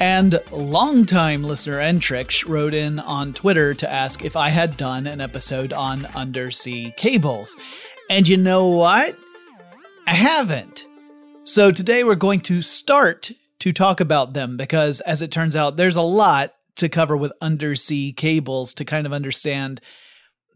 And longtime listener Entrix wrote in on Twitter to ask if I had done an episode on undersea cables. And you know what? I haven't. So today we're going to start to talk about them because, as it turns out, there's a lot to cover with undersea cables to kind of understand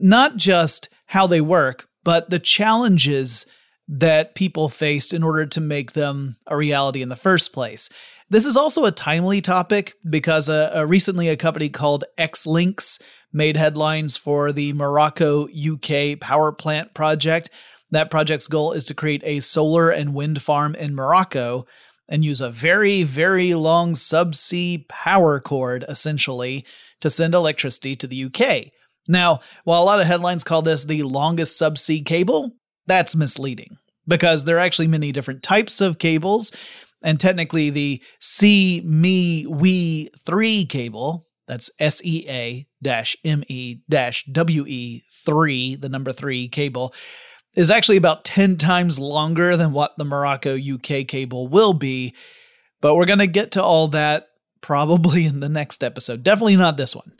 not just how they work, but the challenges that people faced in order to make them a reality in the first place. This is also a timely topic because uh, uh, recently a company called Xlinks made headlines for the Morocco UK power plant project. That project's goal is to create a solar and wind farm in Morocco and use a very, very long subsea power cord, essentially, to send electricity to the UK. Now, while a lot of headlines call this the longest subsea cable, that's misleading because there are actually many different types of cables and technically the SEA-ME-WE 3 cable, that's S E A M E W E 3, the number 3 cable, is actually about 10 times longer than what the Morocco UK cable will be. But we're going to get to all that probably in the next episode. Definitely not this one.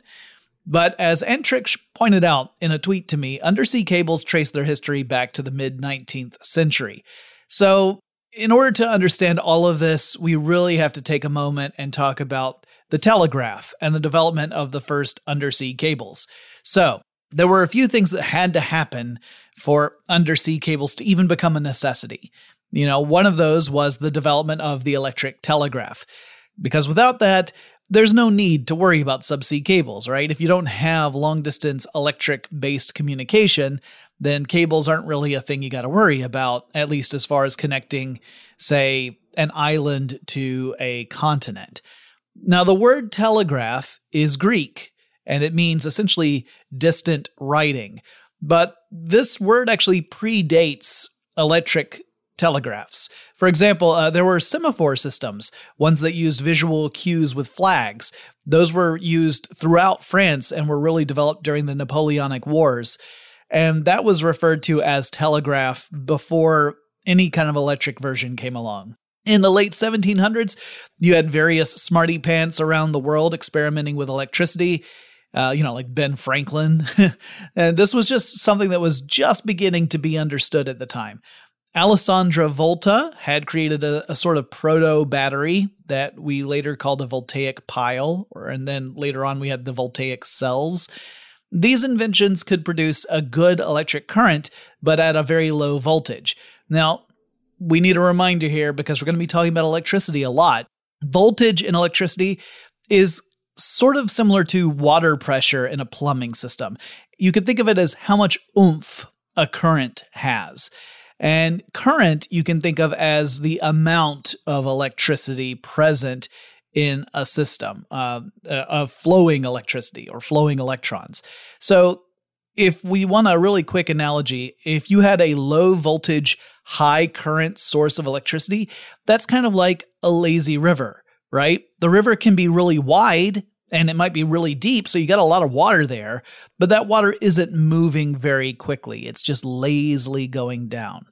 But as Entrix pointed out in a tweet to me, undersea cables trace their history back to the mid 19th century. So in order to understand all of this, we really have to take a moment and talk about the telegraph and the development of the first undersea cables. So, there were a few things that had to happen for undersea cables to even become a necessity. You know, one of those was the development of the electric telegraph. Because without that, there's no need to worry about subsea cables, right? If you don't have long distance electric based communication, then cables aren't really a thing you got to worry about, at least as far as connecting, say, an island to a continent. Now, the word telegraph is Greek, and it means essentially distant writing. But this word actually predates electric telegraphs. For example, uh, there were semaphore systems, ones that used visual cues with flags. Those were used throughout France and were really developed during the Napoleonic Wars. And that was referred to as telegraph before any kind of electric version came along. In the late 1700s, you had various smarty pants around the world experimenting with electricity. Uh, you know, like Ben Franklin. and this was just something that was just beginning to be understood at the time. Alessandro Volta had created a, a sort of proto battery that we later called a voltaic pile, or, and then later on we had the voltaic cells. These inventions could produce a good electric current, but at a very low voltage. Now, we need a reminder here because we're going to be talking about electricity a lot. Voltage in electricity is sort of similar to water pressure in a plumbing system. You could think of it as how much oomph a current has. And current you can think of as the amount of electricity present in a system uh, uh of flowing electricity or flowing electrons. So, if we want a really quick analogy, if you had a low voltage high current source of electricity, that's kind of like a lazy river, right? The river can be really wide and it might be really deep, so you got a lot of water there, but that water isn't moving very quickly. It's just lazily going down.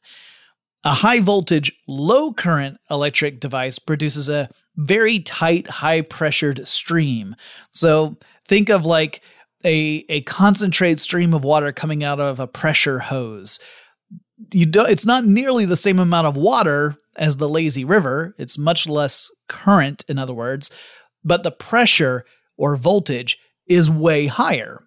A high voltage, low current electric device produces a very tight, high pressured stream. So think of like a, a concentrated stream of water coming out of a pressure hose you don't, it's not nearly the same amount of water as the lazy river. It's much less current, in other words, but the pressure or voltage is way higher.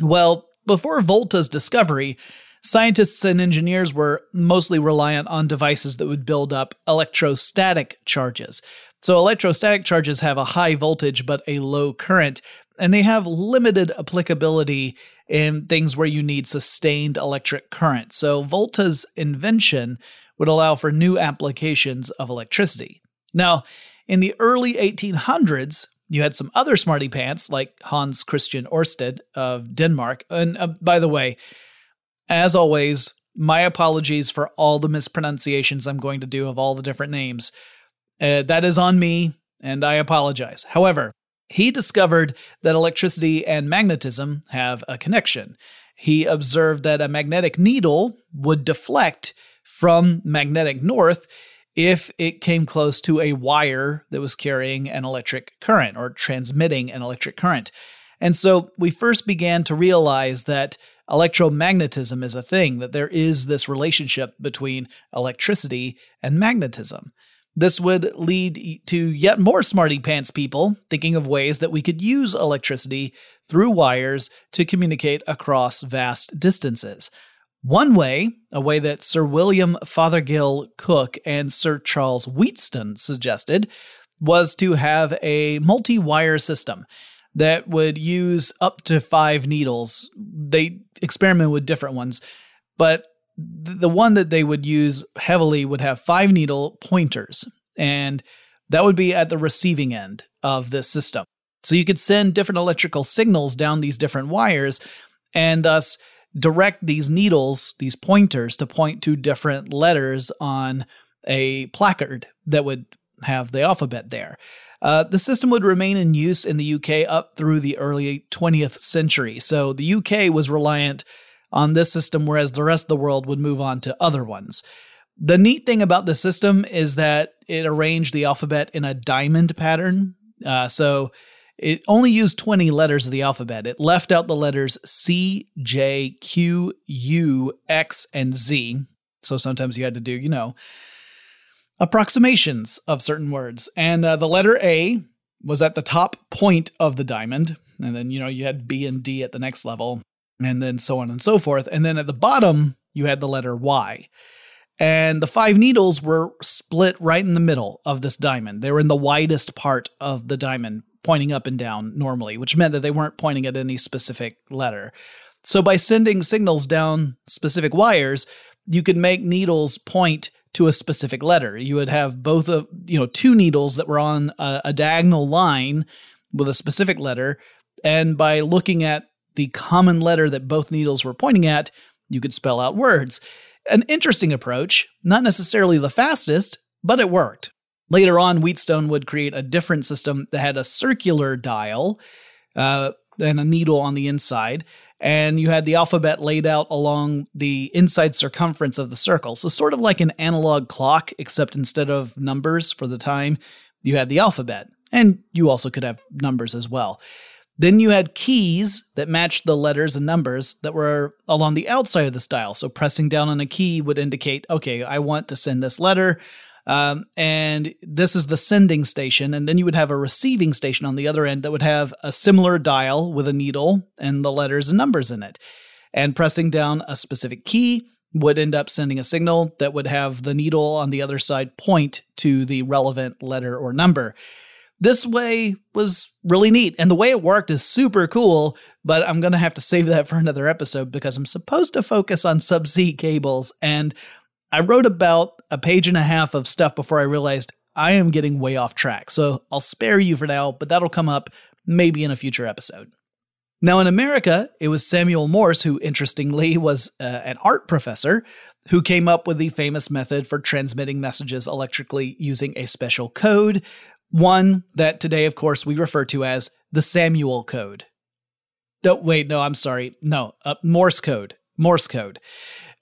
Well, before Volta's discovery, scientists and engineers were mostly reliant on devices that would build up electrostatic charges. So, electrostatic charges have a high voltage but a low current, and they have limited applicability in things where you need sustained electric current. So Volta's invention would allow for new applications of electricity. Now, in the early 1800s, you had some other smarty pants like Hans Christian Ørsted of Denmark. And uh, by the way, as always, my apologies for all the mispronunciations I'm going to do of all the different names. Uh, that is on me, and I apologize. However, he discovered that electricity and magnetism have a connection. He observed that a magnetic needle would deflect from magnetic north if it came close to a wire that was carrying an electric current or transmitting an electric current. And so we first began to realize that electromagnetism is a thing, that there is this relationship between electricity and magnetism. This would lead to yet more smarty pants people thinking of ways that we could use electricity through wires to communicate across vast distances. One way, a way that Sir William Fothergill Cooke and Sir Charles Wheatstone suggested, was to have a multi wire system that would use up to five needles. They experiment with different ones, but the one that they would use heavily would have five needle pointers, and that would be at the receiving end of this system. So you could send different electrical signals down these different wires and thus direct these needles, these pointers, to point to different letters on a placard that would have the alphabet there. Uh, the system would remain in use in the UK up through the early 20th century. So the UK was reliant on this system, whereas the rest of the world would move on to other ones. The neat thing about the system is that it arranged the alphabet in a diamond pattern. Uh, so it only used 20 letters of the alphabet. It left out the letters C, J, Q, U, X, and Z. So sometimes you had to do, you know, approximations of certain words. And uh, the letter A was at the top point of the diamond. And then, you know, you had B and D at the next level and then so on and so forth. And then at the bottom, you had the letter Y. And the five needles were split right in the middle of this diamond. They were in the widest part of the diamond, pointing up and down normally, which meant that they weren't pointing at any specific letter. So by sending signals down specific wires, you could make needles point to a specific letter. You would have both of, you know, two needles that were on a, a diagonal line with a specific letter, and by looking at the common letter that both needles were pointing at, you could spell out words. An interesting approach, not necessarily the fastest, but it worked. Later on, Wheatstone would create a different system that had a circular dial uh, and a needle on the inside, and you had the alphabet laid out along the inside circumference of the circle. So, sort of like an analog clock, except instead of numbers for the time, you had the alphabet. And you also could have numbers as well. Then you had keys that matched the letters and numbers that were along the outside of the dial. So pressing down on a key would indicate, okay, I want to send this letter. Um, and this is the sending station. And then you would have a receiving station on the other end that would have a similar dial with a needle and the letters and numbers in it. And pressing down a specific key would end up sending a signal that would have the needle on the other side point to the relevant letter or number. This way was really neat, and the way it worked is super cool, but I'm going to have to save that for another episode because I'm supposed to focus on subsea cables, and I wrote about a page and a half of stuff before I realized I am getting way off track. So I'll spare you for now, but that'll come up maybe in a future episode. Now, in America, it was Samuel Morse, who interestingly was uh, an art professor, who came up with the famous method for transmitting messages electrically using a special code, one that today, of course, we refer to as the Samuel code. No, wait, no, I'm sorry. No, uh, Morse code. Morse code.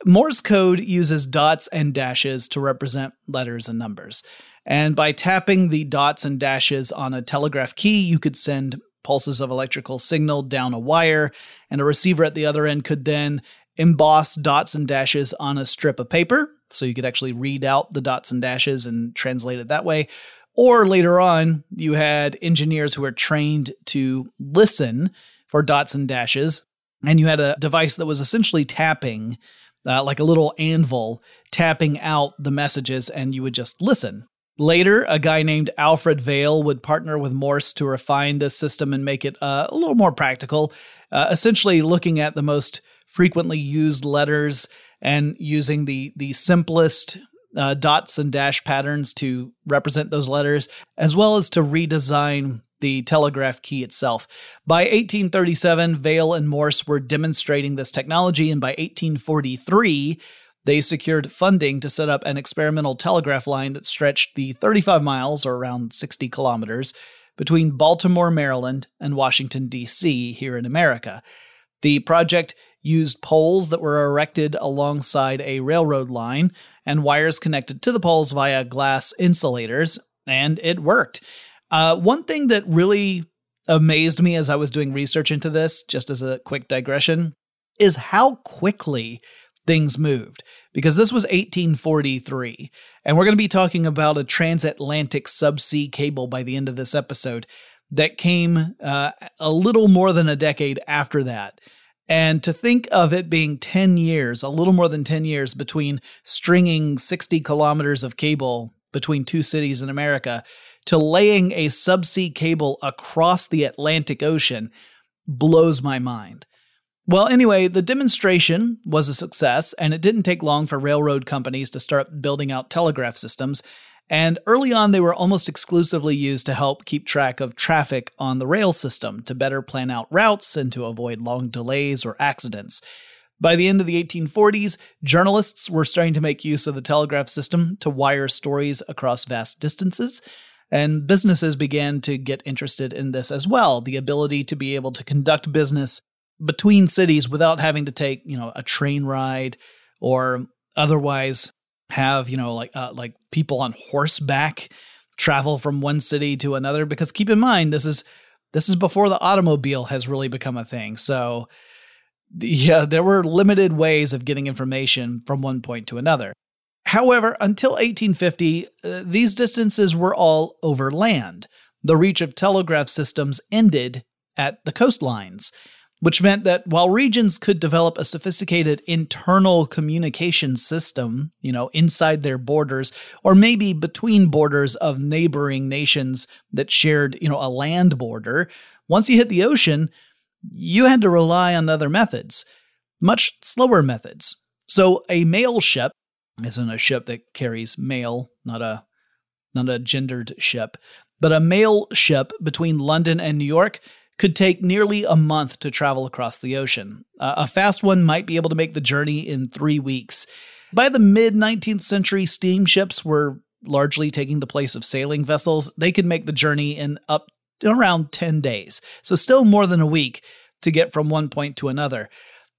Morse code uses dots and dashes to represent letters and numbers. And by tapping the dots and dashes on a telegraph key, you could send pulses of electrical signal down a wire, and a receiver at the other end could then emboss dots and dashes on a strip of paper. So you could actually read out the dots and dashes and translate it that way. Or later on, you had engineers who were trained to listen for dots and dashes, and you had a device that was essentially tapping, uh, like a little anvil, tapping out the messages, and you would just listen. Later, a guy named Alfred Vail would partner with Morse to refine this system and make it uh, a little more practical, uh, essentially looking at the most frequently used letters and using the the simplest uh, dots and dash patterns to represent those letters, as well as to redesign the telegraph key itself. By 1837, Vail and Morse were demonstrating this technology, and by 1843, they secured funding to set up an experimental telegraph line that stretched the 35 miles, or around 60 kilometers, between Baltimore, Maryland, and Washington, D.C., here in America. The project used poles that were erected alongside a railroad line and wires connected to the poles via glass insulators, and it worked. Uh, one thing that really amazed me as I was doing research into this, just as a quick digression, is how quickly things moved because this was 1843 and we're going to be talking about a transatlantic subsea cable by the end of this episode that came uh, a little more than a decade after that. And to think of it being 10 years a little more than 10 years between stringing 60 kilometers of cable between two cities in america to laying a subsea cable across the atlantic ocean blows my mind well, anyway, the demonstration was a success, and it didn't take long for railroad companies to start building out telegraph systems. And early on, they were almost exclusively used to help keep track of traffic on the rail system, to better plan out routes, and to avoid long delays or accidents. By the end of the 1840s, journalists were starting to make use of the telegraph system to wire stories across vast distances. And businesses began to get interested in this as well the ability to be able to conduct business between cities without having to take you know a train ride or otherwise have you know like uh, like people on horseback travel from one city to another. Because keep in mind this is this is before the automobile has really become a thing. So yeah there were limited ways of getting information from one point to another however until 1850 uh, these distances were all over land the reach of telegraph systems ended at the coastlines which meant that while regions could develop a sophisticated internal communication system, you know, inside their borders, or maybe between borders of neighboring nations that shared, you know, a land border, once you hit the ocean, you had to rely on other methods, much slower methods. So a mail ship isn't a ship that carries mail, not a not a gendered ship, but a mail ship between London and New York could take nearly a month to travel across the ocean. Uh, a fast one might be able to make the journey in three weeks. By the mid 19th century, steamships were largely taking the place of sailing vessels. They could make the journey in up around 10 days, so still more than a week to get from one point to another.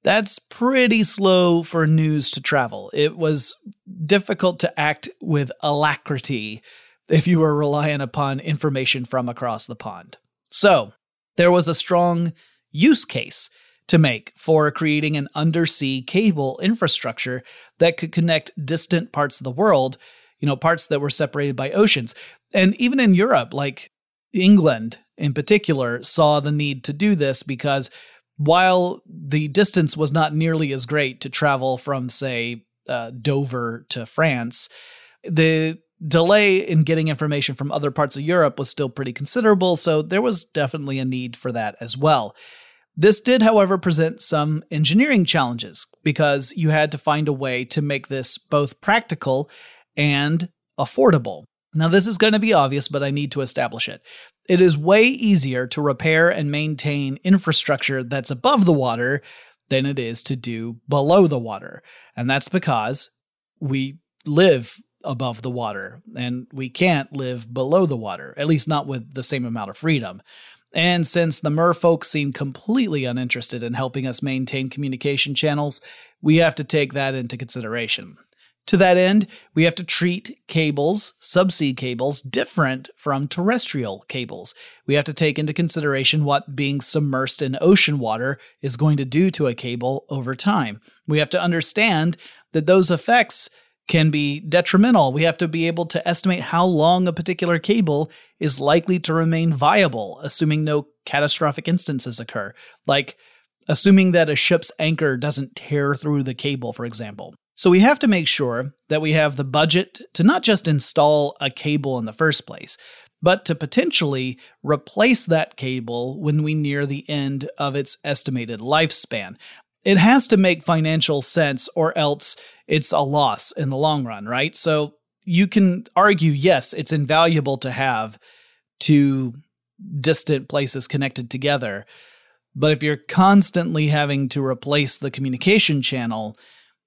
That's pretty slow for news to travel. It was difficult to act with alacrity if you were relying upon information from across the pond. So, there was a strong use case to make for creating an undersea cable infrastructure that could connect distant parts of the world, you know, parts that were separated by oceans. And even in Europe, like England in particular, saw the need to do this because while the distance was not nearly as great to travel from, say, uh, Dover to France, the delay in getting information from other parts of Europe was still pretty considerable, so there was definitely a need for that as well. This did, however, present some engineering challenges because you had to find a way to make this both practical and affordable. Now, this is going to be obvious, but I need to establish it. It is way easier to repair and maintain infrastructure that's above the water than it is to do below the water. And that's because we live above the water and we can't live below the water, at least not with the same amount of freedom. And since the merfolk seem completely uninterested in helping us maintain communication channels, we have to take that into consideration. To that end, we have to treat cables, subsea cables, different from terrestrial cables. We have to take into consideration what being submersed in ocean water is going to do to a cable over time. We have to understand that those effects can be detrimental. We have to be able to estimate how long a particular cable is likely to remain viable, assuming no catastrophic instances occur, like assuming that a ship's anchor doesn't tear through the cable, for example. So we have to make sure that we have the budget to not just install a cable in the first place, but to potentially replace that cable when we near the end of its estimated lifespan. It has to make financial sense, or else it's a loss in the long run, right? So you can argue, yes, it's invaluable to have two distant places connected together. But if you're constantly having to replace the communication channel,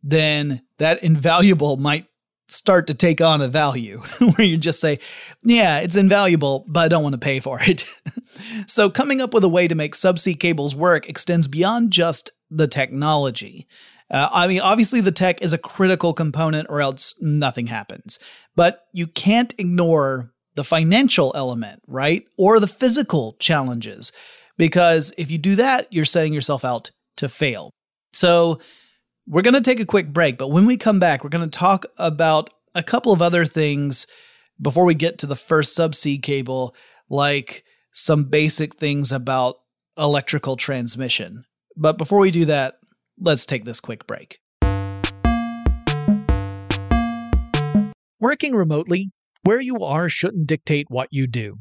then that invaluable might start to take on a value where you just say, yeah, it's invaluable, but I don't want to pay for it. so, coming up with a way to make subsea cables work extends beyond just the technology. Uh, I mean, obviously, the tech is a critical component, or else nothing happens. But you can't ignore the financial element, right? Or the physical challenges. Because if you do that, you're setting yourself out to fail. So, we're going to take a quick break, but when we come back, we're going to talk about a couple of other things before we get to the first subsea cable, like some basic things about electrical transmission. But before we do that, let's take this quick break. Working remotely, where you are shouldn't dictate what you do.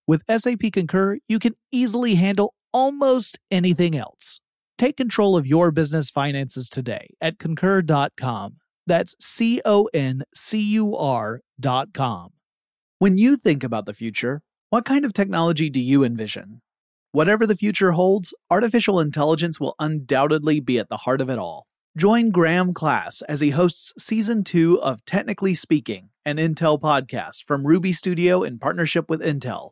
with SAP Concur, you can easily handle almost anything else. Take control of your business finances today at concur.com. That's C O N C U R.com. When you think about the future, what kind of technology do you envision? Whatever the future holds, artificial intelligence will undoubtedly be at the heart of it all. Join Graham Class as he hosts season two of Technically Speaking, an Intel podcast from Ruby Studio in partnership with Intel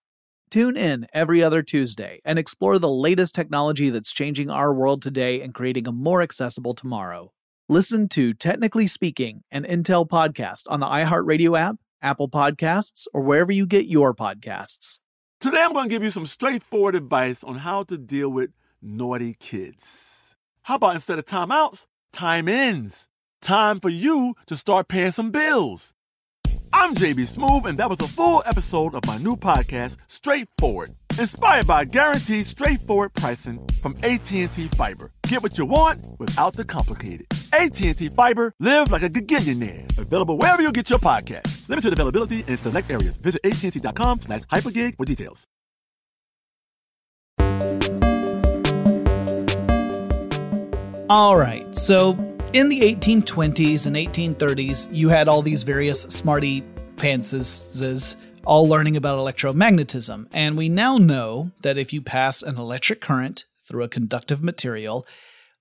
Tune in every other Tuesday and explore the latest technology that's changing our world today and creating a more accessible tomorrow. Listen to Technically Speaking, an Intel podcast on the iHeartRadio app, Apple Podcasts, or wherever you get your podcasts. Today, I'm going to give you some straightforward advice on how to deal with naughty kids. How about instead of timeouts, time ins? Time for you to start paying some bills. I'm JB Smoove, and that was a full episode of my new podcast, Straightforward, inspired by guaranteed straightforward pricing from AT&T Fiber. Get what you want without the complicated. AT&T Fiber, live like a gigillionaire. Available wherever you get your podcast. Limited availability in select areas. Visit AT&T.com slash hypergig for details. All right, so in the 1820s and 1830s, you had all these various smarty pantses all learning about electromagnetism. And we now know that if you pass an electric current through a conductive material,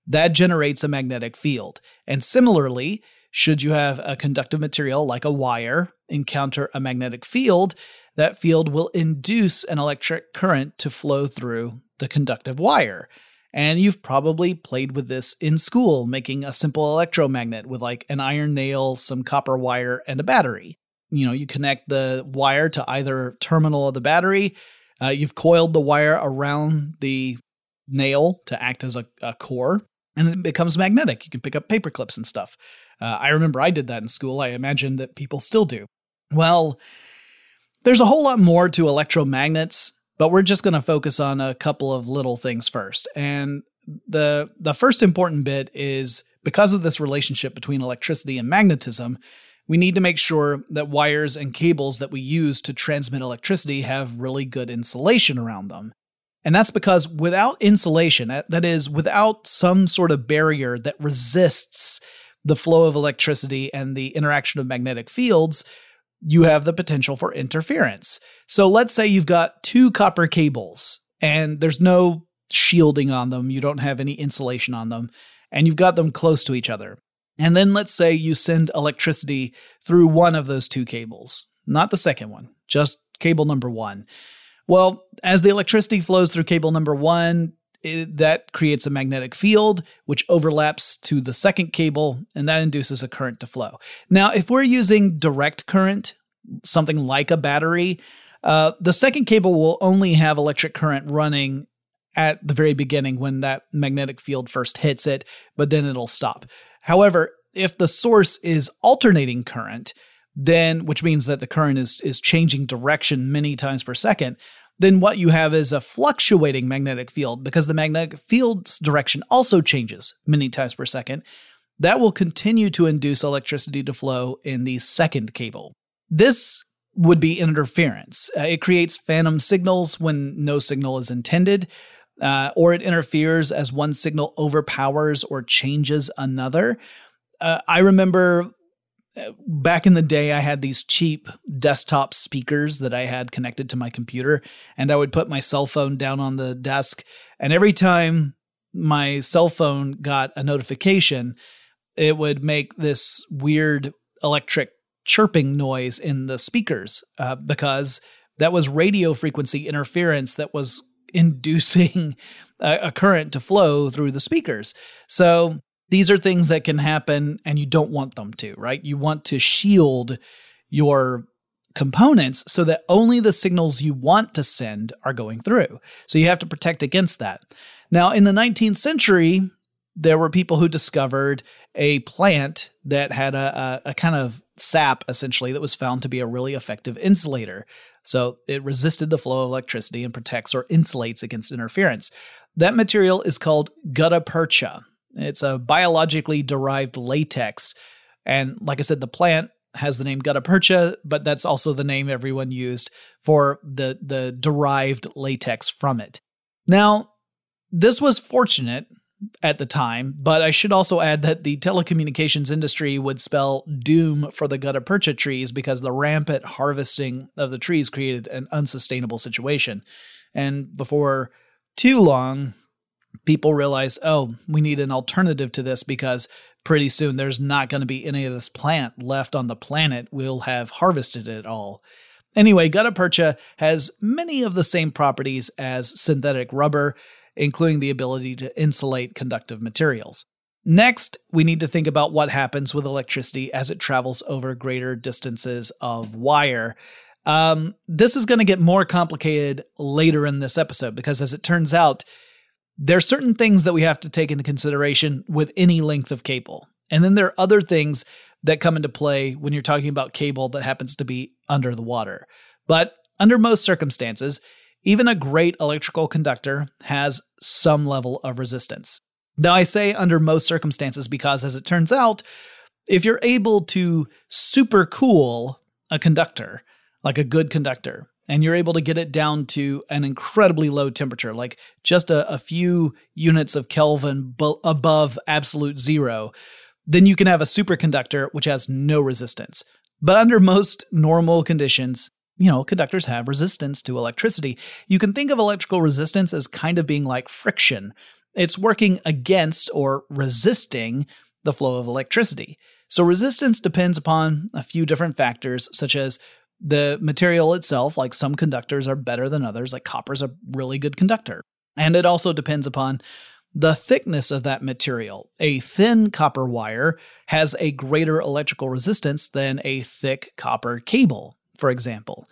that generates a magnetic field. And similarly, should you have a conductive material like a wire encounter a magnetic field, that field will induce an electric current to flow through the conductive wire. And you've probably played with this in school, making a simple electromagnet with like an iron nail, some copper wire, and a battery. You know, you connect the wire to either terminal of the battery. Uh, you've coiled the wire around the nail to act as a, a, core, and it becomes magnetic. You can pick up paper clips and stuff. Uh, I remember I did that in school. I imagine that people still do. Well, there's a whole lot more to electromagnets but we're just going to focus on a couple of little things first. And the the first important bit is because of this relationship between electricity and magnetism, we need to make sure that wires and cables that we use to transmit electricity have really good insulation around them. And that's because without insulation, that is, without some sort of barrier that resists the flow of electricity and the interaction of magnetic fields, you have the potential for interference. So let's say you've got two copper cables and there's no shielding on them, you don't have any insulation on them, and you've got them close to each other. And then let's say you send electricity through one of those two cables, not the second one, just cable number one. Well, as the electricity flows through cable number one, it, that creates a magnetic field which overlaps to the second cable and that induces a current to flow. Now, if we're using direct current, something like a battery, uh, the second cable will only have electric current running at the very beginning when that magnetic field first hits it, but then it'll stop. However, if the source is alternating current, then which means that the current is is changing direction many times per second, then what you have is a fluctuating magnetic field because the magnetic field's direction also changes many times per second. That will continue to induce electricity to flow in the second cable. This would be interference. Uh, it creates phantom signals when no signal is intended, uh, or it interferes as one signal overpowers or changes another. Uh, I remember back in the day, I had these cheap desktop speakers that I had connected to my computer, and I would put my cell phone down on the desk. And every time my cell phone got a notification, it would make this weird electric chirping noise in the speakers uh, because that was radio frequency interference that was inducing a, a current to flow through the speakers. So these are things that can happen and you don't want them to, right? You want to shield your components so that only the signals you want to send are going through. So you have to protect against that. Now, in the 19th century, there were people who discovered a plant that had a, a, a, kind of sap, essentially, that was found to be a really effective insulator. So it resisted the flow of electricity and protects or insulates against interference. That material is called gutta percha. It's a biologically derived latex. And like I said, the plant has the name gutta percha, but that's also the name everyone used for the, the derived latex from it. Now, this was fortunate at the time, but I should also add that the telecommunications industry would spell doom for the gutta percha trees because the rampant harvesting of the trees created an unsustainable situation. And before too long, people realize, oh, we need an alternative to this because pretty soon there's not going to be any of this plant left on the planet. We'll have harvested it all. Anyway, gutta percha has many of the same properties as synthetic rubber including the ability to insulate conductive materials. Next, we need to think about what happens with electricity as it travels over greater distances of wire. Um, this is going to get more complicated later in this episode because, as it turns out, there are certain things that we have to take into consideration with any length of cable. And then there are other things that come into play when you're talking about cable that happens to be under the water. But under most circumstances, even a great electrical conductor has some level of resistance. Now, I say under most circumstances because, as it turns out, if you're able to super cool a conductor, like a good conductor, and you're able to get it down to an incredibly low temperature, like just a, a few units of Kelvin above absolute zero, then you can have a superconductor which has no resistance. But under most normal conditions, you know, conductors have resistance to electricity. You can think of electrical resistance as kind of being like friction. It's working against or resisting the flow of electricity. So resistance depends upon a few different factors, such as the material itself, like some conductors are better than others, like copper's a really good conductor. And it also depends upon the thickness of that material. A thin copper wire has a greater electrical resistance than a thick copper cable for example?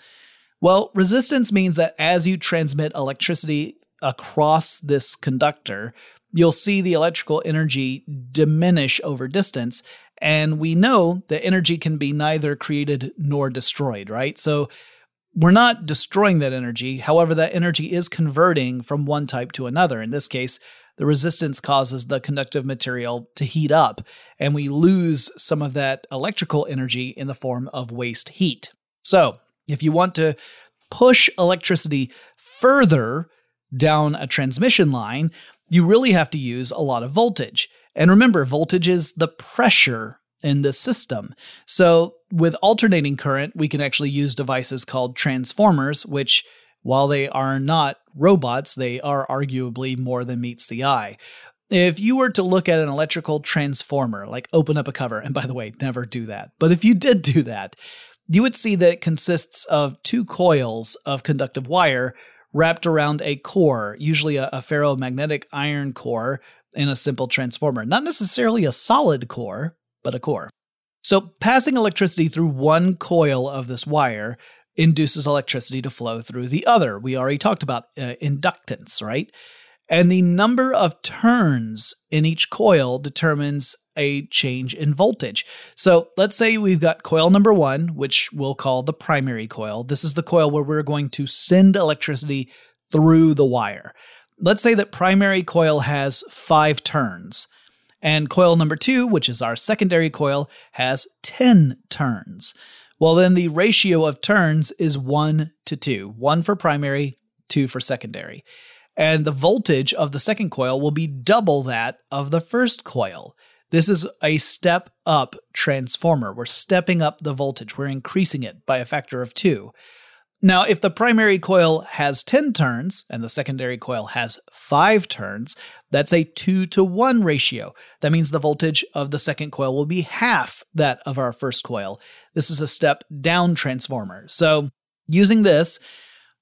Well, resistance means that as you transmit electricity across this conductor, you'll see the electrical energy diminish over distance. And we know that energy can be neither created nor destroyed, right? So we're not destroying that energy. However, that energy is converting from one type to another. In this case, the resistance causes the conductive material to heat up, and we lose some of that electrical energy in the form of waste heat. So, if you want to push electricity further down a transmission line, you really have to use a lot of voltage. And remember, voltage is the pressure in the system. So, with alternating current, we can actually use devices called transformers, which, while they are not robots, they are arguably more than meets the eye. If you were to look at an electrical transformer, like open up a cover, and by the way, never do that, but if you did do that, you would see that it consists of two coils of conductive wire wrapped around a core, usually a, a ferromagnetic iron core in a simple transformer. Not necessarily a solid core, but a core. So, passing electricity through one coil of this wire induces electricity to flow through the other. We already talked about uh, inductance, right? And the number of turns in each coil determines a change in voltage. So let's say we've got coil number one, which we'll call the primary coil. This is the coil where we're going to send electricity through the wire. Let's say that primary coil has five turns, and coil number two, which is our secondary coil, has 10 turns. Well, then the ratio of turns is one to two one for primary, two for secondary. And the voltage of the second coil will be double that of the first coil. This is a step up transformer. We're stepping up the voltage, we're increasing it by a factor of two. Now, if the primary coil has 10 turns and the secondary coil has 5 turns, that's a 2 to 1 ratio. That means the voltage of the second coil will be half that of our first coil. This is a step down transformer. So, using this,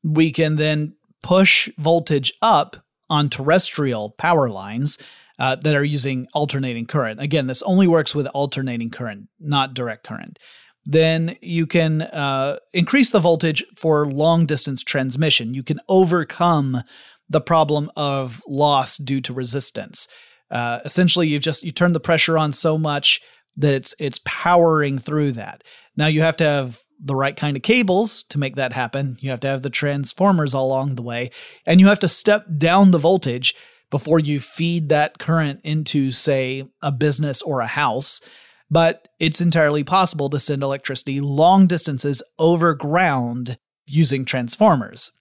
we can then push voltage up on terrestrial power lines uh, that are using alternating current. Again, this only works with alternating current, not direct current. Then you can uh, increase the voltage for long distance transmission. You can overcome the problem of loss due to resistance. Uh, essentially, you've just you turn the pressure on so much that it's it's powering through that. Now you have to have the right kind of cables to make that happen. You have to have the transformers all along the way, and you have to step down the voltage before you feed that current into, say, a business or a house. But it's entirely possible to send electricity long distances over ground using transformers.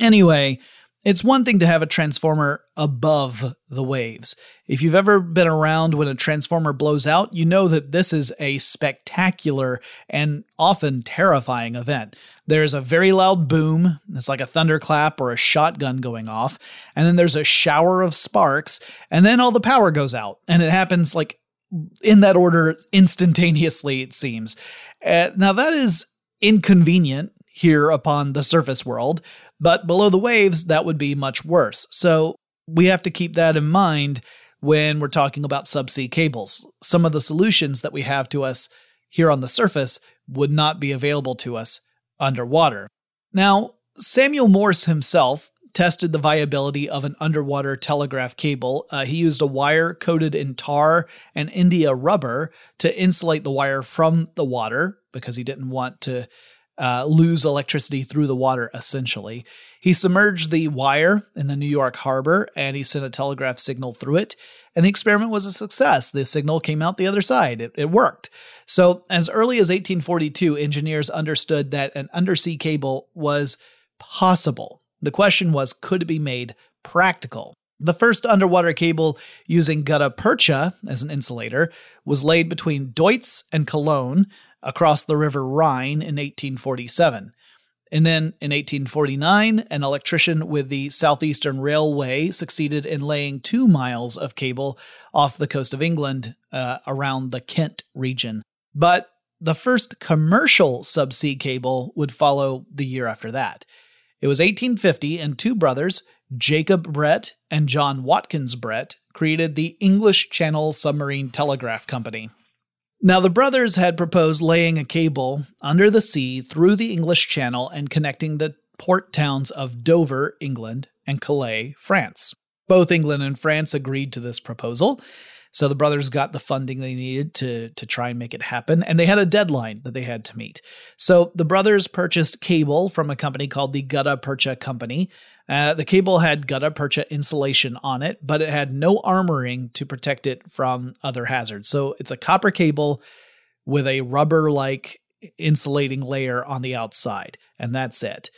Anyway, it's one thing to have a transformer above the waves. If you've ever been around when a transformer blows out, you know that this is a spectacular and often terrifying event. There's a very loud boom, it's like a thunderclap or a shotgun going off, and then there's a shower of sparks, and then all the power goes out. And it happens like in that order instantaneously, it seems. Uh, now, that is inconvenient here upon the surface world, but below the waves, that would be much worse. So we have to keep that in mind when we're talking about subsea cables. Some of the solutions that we have to us here on the surface would not be available to us underwater. Now, Samuel Morse himself tested the viability of an underwater telegraph cable. Uh, he used a wire coated in tar and India rubber to insulate the wire from the water because he didn't want to uh, lose electricity through the water, essentially. He submerged the wire in the New York harbor and he sent a telegraph signal through it. And the experiment was a success. The signal came out the other side. It, it worked. So, as early as 1842, engineers understood that an undersea cable was possible. The question was could it be made practical? The first underwater cable using gutta percha as an insulator was laid between Deutz and Cologne across the River Rhine in 1847. And then in 1849, an electrician with the Southeastern Railway succeeded in laying two miles of cable off the coast of England uh, around the Kent region. But the first commercial subsea cable would follow the year after that. It was 1850, and two brothers, Jacob Brett and John Watkins Brett, created the English Channel Submarine Telegraph Company. Now, the brothers had proposed laying a cable under the sea through the English Channel and connecting the port towns of Dover, England, and Calais, France. Both England and France agreed to this proposal, so the brothers got the funding they needed to, to try and make it happen, and they had a deadline that they had to meet. So the brothers purchased cable from a company called the Gutta Percha Company, uh, the cable had gutta percha insulation on it, but it had no armoring to protect it from other hazards. So it's a copper cable with a rubber like insulating layer on the outside, and that's it.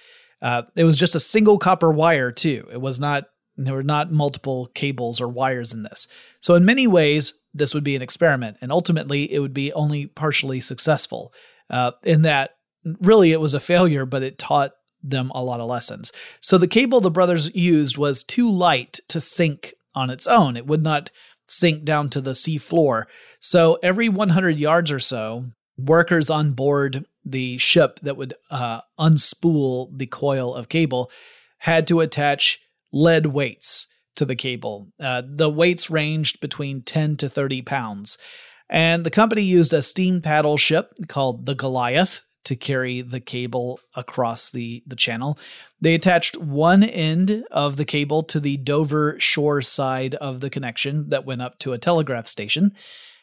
Uh, it was just a single copper wire, too. It was not, there were not multiple cables or wires in this. So, in many ways, this would be an experiment, and ultimately, it would be only partially successful. Uh, in that, really, it was a failure, but it taught them a lot of lessons. So the cable the brothers used was too light to sink on its own. It would not sink down to the sea floor. So every 100 yards or so, workers on board the ship that would uh, unspool the coil of cable had to attach lead weights to the cable. Uh, the weights ranged between 10 to 30 pounds. And the company used a steam paddle ship called the Goliath to carry the cable across the, the channel. They attached one end of the cable to the Dover shore side of the connection that went up to a telegraph station.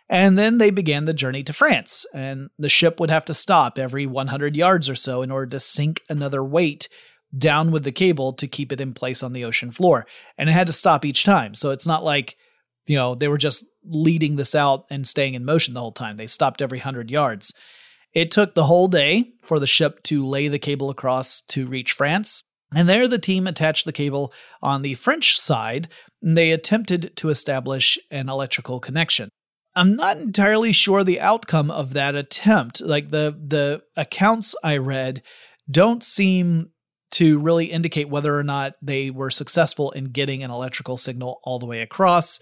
And then they began the journey to France, and the ship would have to stop every 100 yards or so in order to sink another weight down with the cable to keep it in place on the ocean floor. And it had to stop each time. So it's not like, you know, they were just leading this out and staying in motion the whole time. They stopped every 100 yards. It took the whole day for the ship to lay the cable across to reach France. And there, the team attached the cable on the French side. And they attempted to establish an electrical connection. I'm not entirely sure the outcome of that attempt. Like the the accounts I read don't seem to really indicate whether or not they were successful in getting an electrical signal all the way across.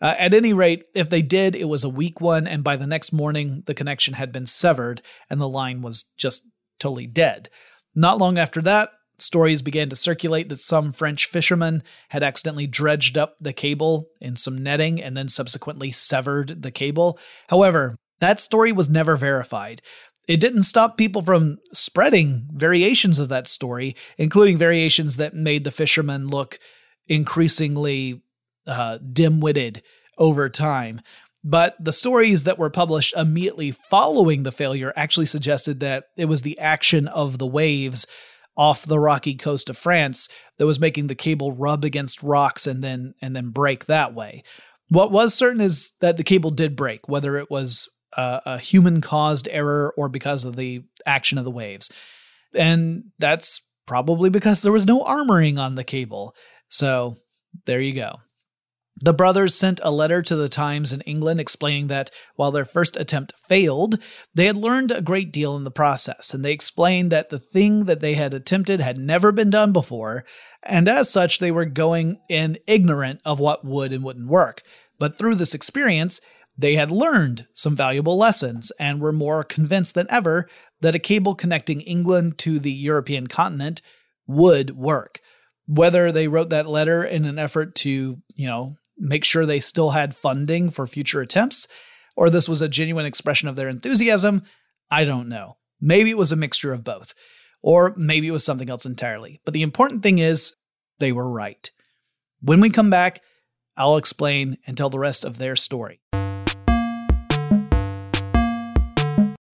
Uh, at any rate, if they did, it was a weak one, and by the next morning, the connection had been severed and the line was just totally dead. Not long after that, stories began to circulate that some French fishermen had accidentally dredged up the cable in some netting and then subsequently severed the cable. However, that story was never verified. It didn't stop people from spreading variations of that story, including variations that made the fishermen look increasingly uh, dim witted over time. But the stories that were published immediately following the failure actually suggested that it was the action of the waves off the rocky coast of France that was making the cable rub against rocks and then and then break that way. What was certain is that the cable did break, whether it was a, a human caused error or because of the action of the waves. And that's probably because there was no armoring on the cable. So there you go. The brothers sent a letter to the Times in England explaining that while their first attempt failed, they had learned a great deal in the process, and they explained that the thing that they had attempted had never been done before, and as such, they were going in ignorant of what would and wouldn't work. But through this experience, they had learned some valuable lessons and were more convinced than ever that a cable connecting England to the European continent would work. Whether they wrote that letter in an effort to, you know, make sure they still had funding for future attempts, or this was a genuine expression of their enthusiasm, I don't know. Maybe it was a mixture of both, or maybe it was something else entirely. But the important thing is, they were right. When we come back, I'll explain and tell the rest of their story.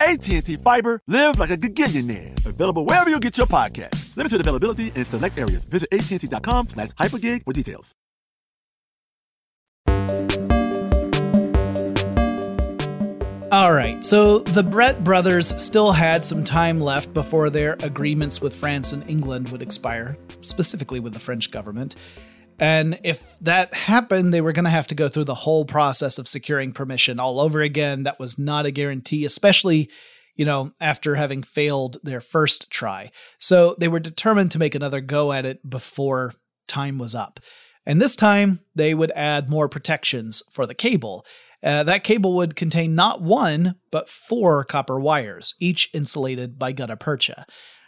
AT&T Fiber, live like a gigillionaire. Available wherever you get your podcast. Limited availability in select areas. Visit AT&T.com slash hypergig for details. All right, so the Brett brothers still had some time left before their agreements with France and England would expire, specifically with the French government. And if that happened, they were going to have to go through the whole process of securing permission all over again. That was not a guarantee, especially, you know, after having failed their first try. So they were determined to make another go at it before time was up. And this time, they would add more protections for the cable. Uh, that cable would contain not one, but four copper wires, each insulated by gutta percha.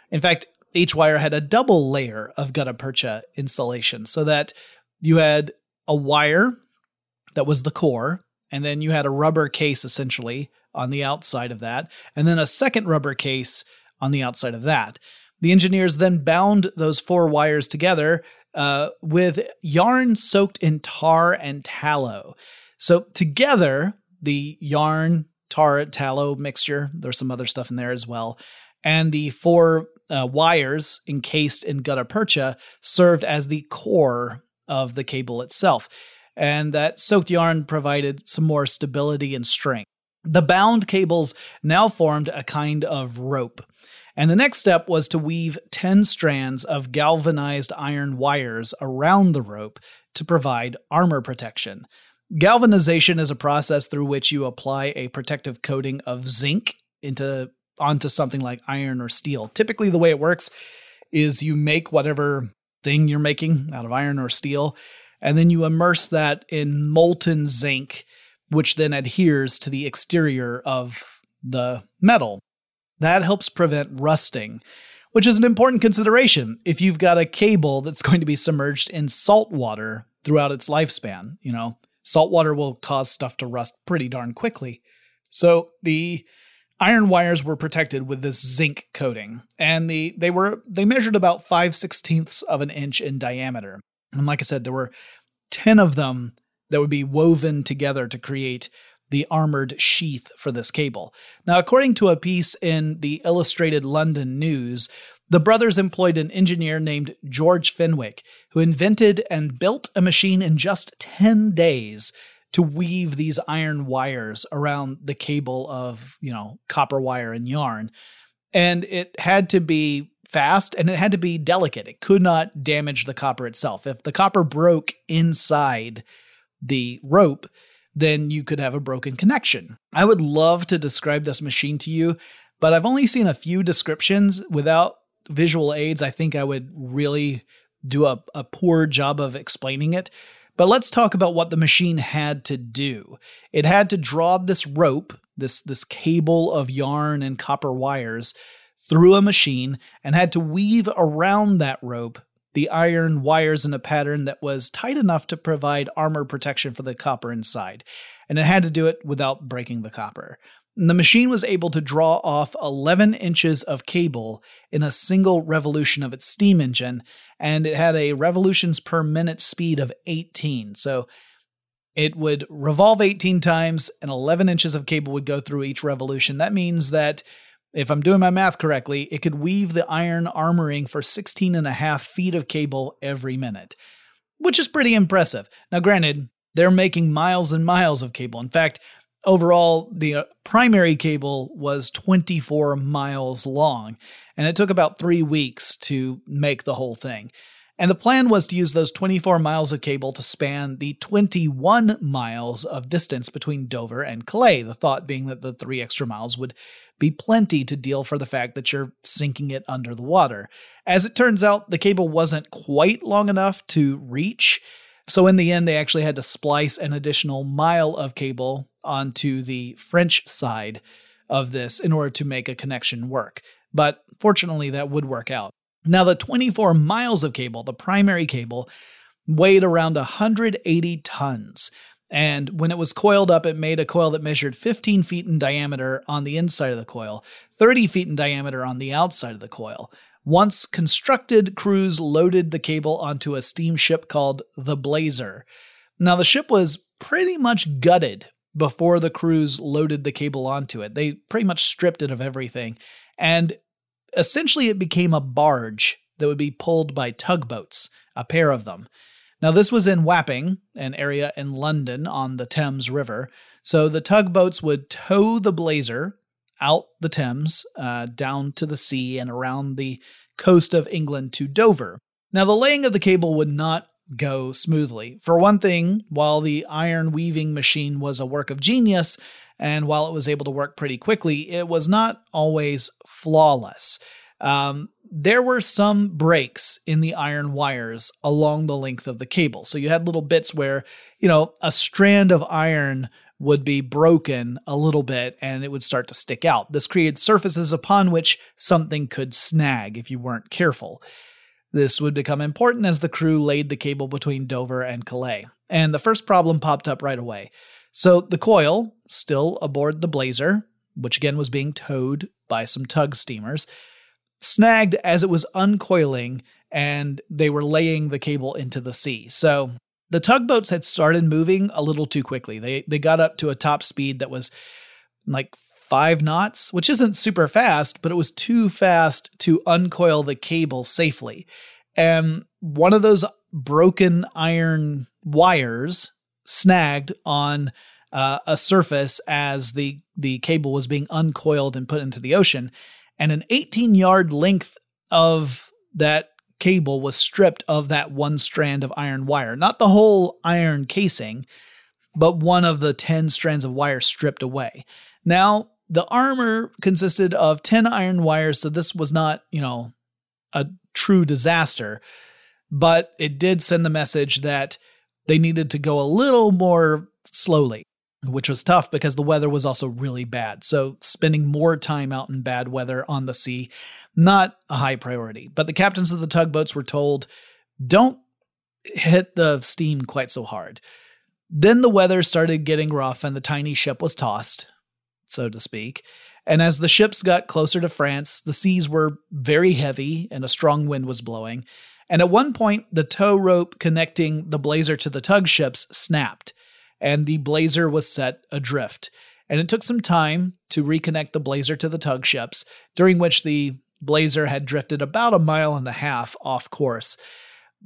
In fact, each wire had a double layer of gutta percha insulation so that you had a wire that was the core, and then you had a rubber case essentially on the outside of that, and then a second rubber case on the outside of that. The engineers then bound those four wires together uh, with yarn soaked in tar and tallow. So together, the yarn, tar, tallow mixture, there's some other stuff in there as well, and the four uh, wires encased in gutta percha served as the core of the cable itself. And that soaked yarn provided some more stability and strength. The bound cables now formed a kind of rope. And the next step was to weave 10 strands of galvanized iron wires around the rope to provide armor protection. Galvanization is a process through which you apply a protective coating of zinc into onto something like iron or steel. Typically the way it works is you make whatever thing you're making out of iron or steel and then you immerse that in molten zinc which then adheres to the exterior of the metal. That helps prevent rusting, which is an important consideration if you've got a cable that's going to be submerged in salt water throughout its lifespan. You know, salt water will cause stuff to rust pretty darn quickly. So the iron wires were protected with this zinc coating, and the they were they measured about five sixteenths of an inch in diameter. And like I said, there were ten of them that would be woven together to create the armored sheath for this cable. Now, according to a piece in the Illustrated London News, the brothers employed an engineer named George Fenwick, who invented and built a machine in just 10 days to weave these iron wires around the cable of, you know, copper wire and yarn. And it had to be fast and it had to be delicate. It could not damage the copper itself. If the copper broke inside the rope, then you could have a broken connection. I would love to describe this machine to you, but I've only seen a few descriptions. Without visual aids, I think I would really do a, a poor job of explaining it. But let's talk about what the machine had to do. It had to draw this rope, this, this cable of yarn and copper wires, through a machine and had to weave around that rope the iron wires in a pattern that was tight enough to provide armor protection for the copper inside, and it had to do it without breaking the copper. And the machine was able to draw off 11 inches of cable in a single revolution of its steam engine, and it had a revolutions per minute speed of 18. So it would revolve 18 times, and 11 inches of cable would go through each revolution. That means that if I'm doing my math correctly, it could weave the iron armoring for 16 and a half feet of cable every minute, which is pretty impressive. Now, granted, they're making miles and miles of cable. In fact, overall, the uh, primary cable was 24 miles long, and it took about three weeks to make the whole thing. And the plan was to use those 24 miles of cable to span the 21 miles of distance between Dover and Calais, the thought being that the three extra miles would be plenty to deal for the fact that you're sinking it under the water. As it turns out, the cable wasn't quite long enough to reach, so in the end, they actually had to splice an additional mile of cable onto the French side of this in order to make a connection work. But fortunately, that would work out. Now, the 24 miles of cable, the primary cable, weighed around 180 tons. And when it was coiled up, it made a coil that measured 15 feet in diameter on the inside of the coil, 30 feet in diameter on the outside of the coil. Once constructed, crews loaded the cable onto a steamship called the Blazer. Now, the ship was pretty much gutted before the crews loaded the cable onto it. They pretty much stripped it of everything. And essentially, it became a barge that would be pulled by tugboats, a pair of them. Now, this was in Wapping, an area in London on the Thames River. So the tugboats would tow the Blazer out the Thames, uh, down to the sea and around the coast of England to Dover. Now, the laying of the cable would not go smoothly. For one thing, while the iron weaving machine was a work of genius, and while it was able to work pretty quickly, it was not always flawless. Um, there were some breaks in the iron wires along the length of the cable. So you had little bits where, you know, a strand of iron would be broken a little bit and it would start to stick out. This created surfaces upon which something could snag if you weren't careful. This would become important as the crew laid the cable between Dover and Calais. And the first problem popped up right away. So the coil, still aboard the Blazer, which again was being towed by some tug steamers, snagged as it was uncoiling and they were laying the cable into the sea. So the tugboats had started moving a little too quickly. They they got up to a top speed that was like 5 knots, which isn't super fast, but it was too fast to uncoil the cable safely. And one of those broken iron wires snagged on uh, a surface as the the cable was being uncoiled and put into the ocean and an 18 yard length of that cable was stripped of that one strand of iron wire. Not the whole iron casing, but one of the 10 strands of wire stripped away. Now, the armor consisted of 10 iron wires, so this was not, you know, a true disaster, but it did send the message that they needed to go a little more slowly which was tough because the weather was also really bad. So, spending more time out in bad weather on the sea, not a high priority. But the captains of the tugboats were told, don't hit the steam quite so hard. Then the weather started getting rough and the tiny ship was tossed, so to speak. And as the ships got closer to France, the seas were very heavy and a strong wind was blowing. And at one point, the tow rope connecting the blazer to the tug ships snapped and the Blazer was set adrift. And it took some time to reconnect the Blazer to the tug ships, during which the Blazer had drifted about a mile and a half off course.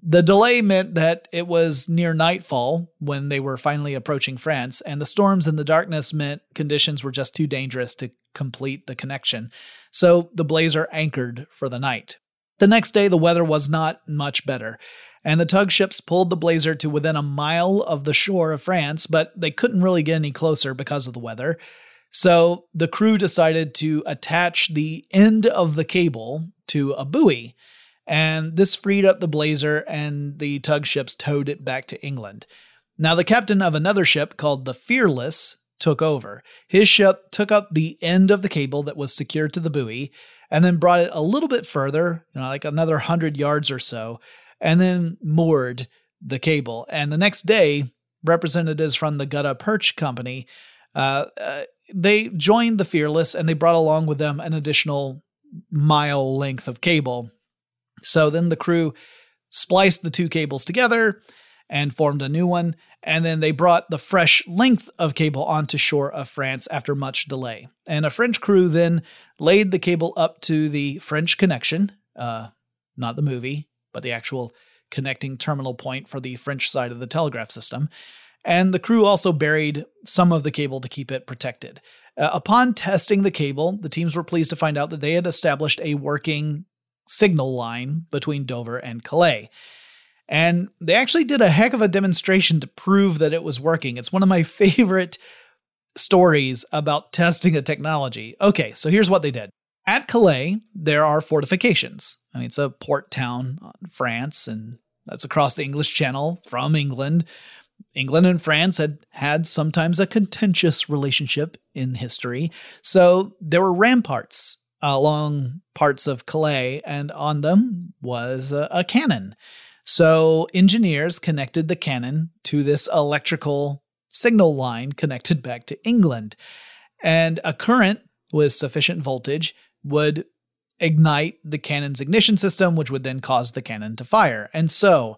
The delay meant that it was near nightfall when they were finally approaching France, and the storms and the darkness meant conditions were just too dangerous to complete the connection. So the Blazer anchored for the night. The next day, the weather was not much better and the tug ships pulled the Blazer to within a mile of the shore of France, but they couldn't really get any closer because of the weather. So the crew decided to attach the end of the cable to a buoy, and this freed up the Blazer, and the tug ships towed it back to England. Now, the captain of another ship called the Fearless took over. His ship took up the end of the cable that was secured to the buoy and then brought it a little bit further, you know, like another hundred yards or so, and then moored the cable. And the next day, representatives from the Gutta Percha Company uh, uh, they joined the Fearless and they brought along with them an additional mile length of cable. So then the crew spliced the two cables together and formed a new one. And then they brought the fresh length of cable onto shore of France after much delay. And a French crew then laid the cable up to the French connection, uh, not the movie, but the actual connecting terminal point for the French side of the telegraph system. And the crew also buried some of the cable to keep it protected. Uh, upon testing the cable, the teams were pleased to find out that they had established a working signal line between Dover and Calais. And they actually did a heck of a demonstration to prove that it was working. It's one of my favorite stories about testing a technology. Okay, so here's what they did. At Calais, there are fortifications. I mean, it's a port town in France, and that's across the English Channel from England. England and France had had sometimes a contentious relationship in history, so there were ramparts Uh, along parts of Calais, and on them was a, a cannon. So engineers connected the cannon to this electrical signal line connected back to England. And a current with sufficient voltage would ignite the cannon's ignition system, which would then cause the cannon to fire. And so,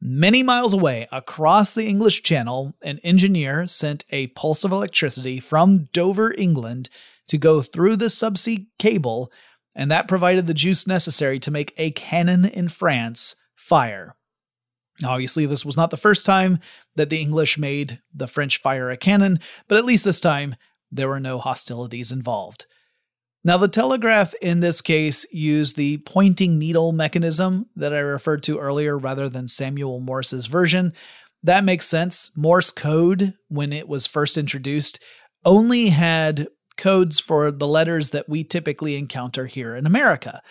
many miles away across the English Channel, an engineer sent a pulse of electricity from Dover, England, to go through the subsea cable, and that provided the juice necessary to make a cannon in France fire. Obviously, this was not the first time that the English made the French fire a cannon, but at least this time there were no hostilities involved. Now, the telegraph in this case used the pointing needle mechanism that I referred to earlier rather than Samuel Morse's version. That makes sense. Morse code, when it was first introduced, only had codes for the letters that we typically encounter here in America.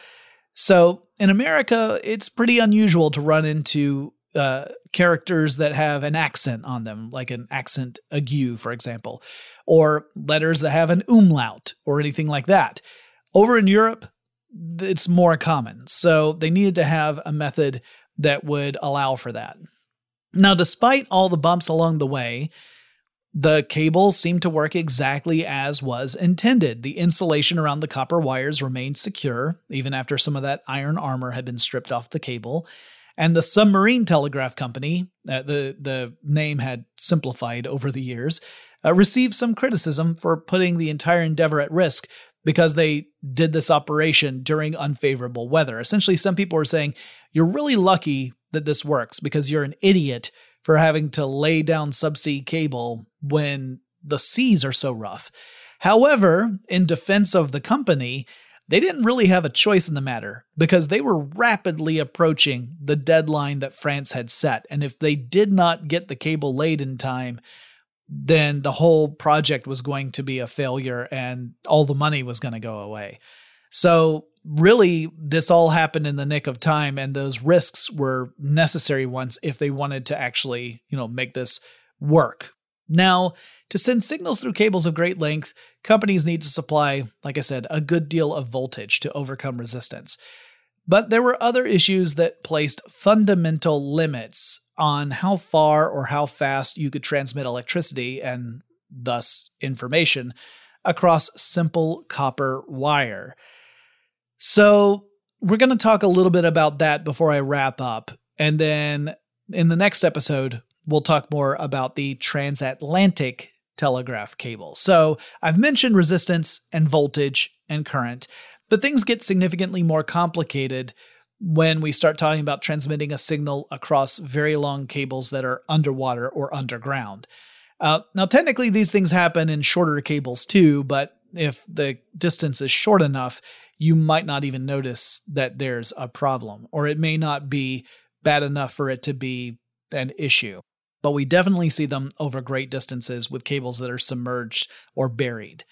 So, in America, it's pretty unusual to run into uh, characters that have an accent on them, like an accent aigu, for example, or letters that have an umlaut or anything like that. Over in Europe, it's more common. So they needed to have a method that would allow for that. Now, despite all the bumps along the way, the cable seemed to work exactly as was intended. The insulation around the copper wires remained secure, even after some of that iron armor had been stripped off the cable. And the Submarine Telegraph Company, uh, the, the name had simplified over the years, uh, received some criticism for putting the entire endeavor at risk because they did this operation during unfavorable weather. Essentially, some people were saying, You're really lucky that this works because you're an idiot for having to lay down subsea cable when the seas are so rough. However, in defense of the company, they didn't really have a choice in the matter because they were rapidly approaching the deadline that France had set. And if they did not get the cable laid in time, then the whole project was going to be a failure and all the money was going to go away. So, really, this all happened in the nick of time, and those risks were necessary ones if they wanted to actually, you know, make this work. Now, to send signals through cables of great length, companies need to supply, like I said, a good deal of voltage to overcome resistance. But there were other issues that placed fundamental limits on how far or how fast you could transmit electricity and thus information across simple copper wire. So, we're going to talk a little bit about that before I wrap up. And then in the next episode, we'll talk more about the transatlantic telegraph cable. So I've mentioned resistance and voltage and current, but things get significantly more complicated when we start talking about transmitting a signal across very long cables that are underwater or underground. Uh, now, technically, these things happen in shorter cables too, but if the distance is short enough, you might not even notice that there's a problem, or it may not be bad enough for it to be an issue but we definitely see them over great distances with cables that are submerged or buried.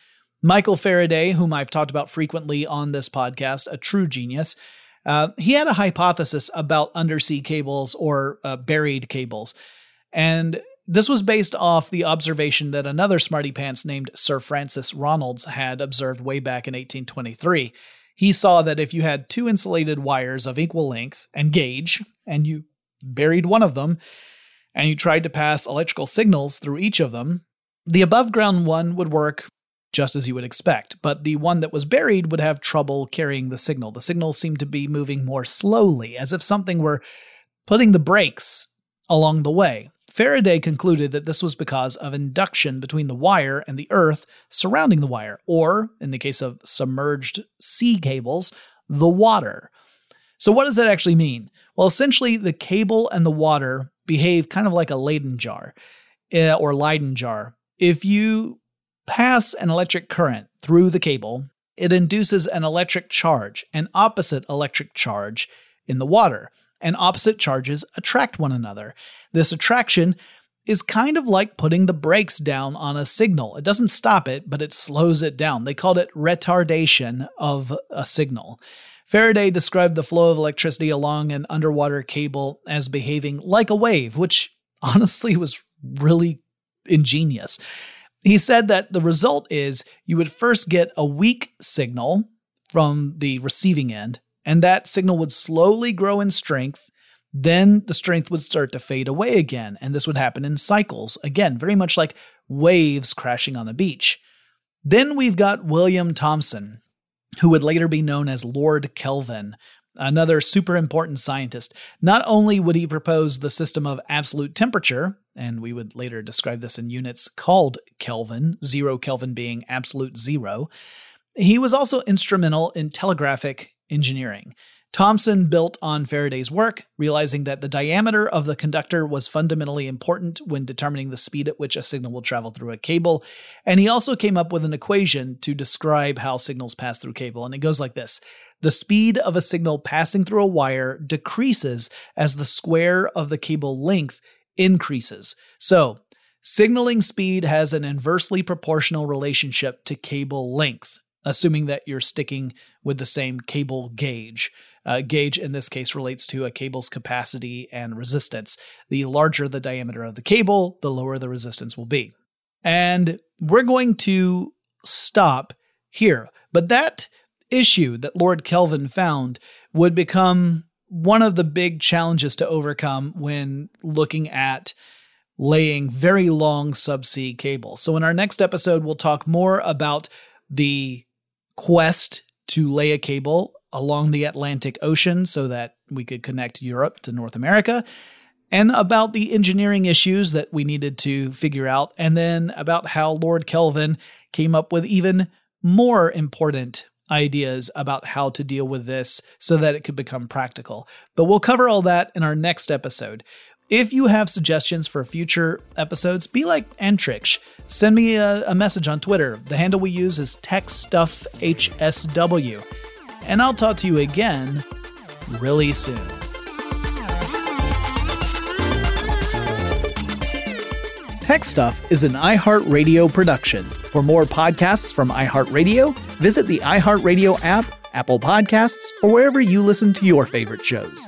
Michael Faraday, whom I've talked about frequently on this podcast, a true genius, uh, he had a hypothesis about undersea cables or uh, buried cables. And this was based off the observation that another smarty pants named Sir Francis Ronalds had observed way back in 1823. He saw that if you had two insulated wires of equal length and gauge, and you buried one of them, and you tried to pass electrical signals through each of them, the above ground one would work just as you would expect, but the one that was buried would have trouble carrying the signal. The signal seemed to be moving more slowly, as if something were putting the brakes along the way. Faraday concluded that this was because of induction between the wire and the earth surrounding the wire, or, in the case of submerged sea cables, the water. So, what does that actually mean? Well, essentially, the cable and the water behave kind of like a Leyden jar uh, or Leyden jar. If you pass an electric current through the cable, it induces an electric charge, an opposite electric charge in the water, and opposite charges attract one another. This attraction is kind of like putting the brakes down on a signal. It doesn't stop it, but it slows it down. They called it retardation of a signal. Faraday described the flow of electricity along an underwater cable as behaving like a wave, which honestly was really ingenious. He said that the result is you would first get a weak signal from the receiving end, and that signal would slowly grow in strength. Then the strength would start to fade away again, and this would happen in cycles. Again, very much like waves crashing on the beach. Then we've got William Thomson, who would later be known as Lord Kelvin, another super important scientist. Not only would he propose the system of absolute temperature, and we would later describe this in units called Kelvin, zero Kelvin being absolute zero, he was also instrumental in telegraphic engineering. Thomson built on Faraday's work, realizing that the diameter of the conductor was fundamentally important when determining the speed at which a signal will travel through a cable. And he also came up with an equation to describe how signals pass through cable. And it goes like this The speed of a signal passing through a wire decreases as the square of the cable length increases. So, signaling speed has an inversely proportional relationship to cable length, assuming that you're sticking with the same cable gauge. Uh, gauge in this case relates to a cable's capacity and resistance. The larger the diameter of the cable, the lower the resistance will be. And we're going to stop here. But that issue that Lord Kelvin found would become one of the big challenges to overcome when looking at laying very long subsea cables. So, in our next episode, we'll talk more about the quest to lay a cable along the Atlantic Ocean so that we could connect Europe to North America, and about the engineering issues that we needed to figure out, and then about how Lord Kelvin came up with even more important ideas about how to deal with this so that it could become practical. But we'll cover all that in our next episode. If you have suggestions for future episodes, be like Antrix. Send me a, a message on Twitter. The handle we use is TechStuffHSW and I'll talk to you again really soon. Tech Stuff is an iHeartRadio production. For more podcasts from iHeartRadio, visit the iHeartRadio app, Apple Podcasts, or wherever you listen to your favorite shows.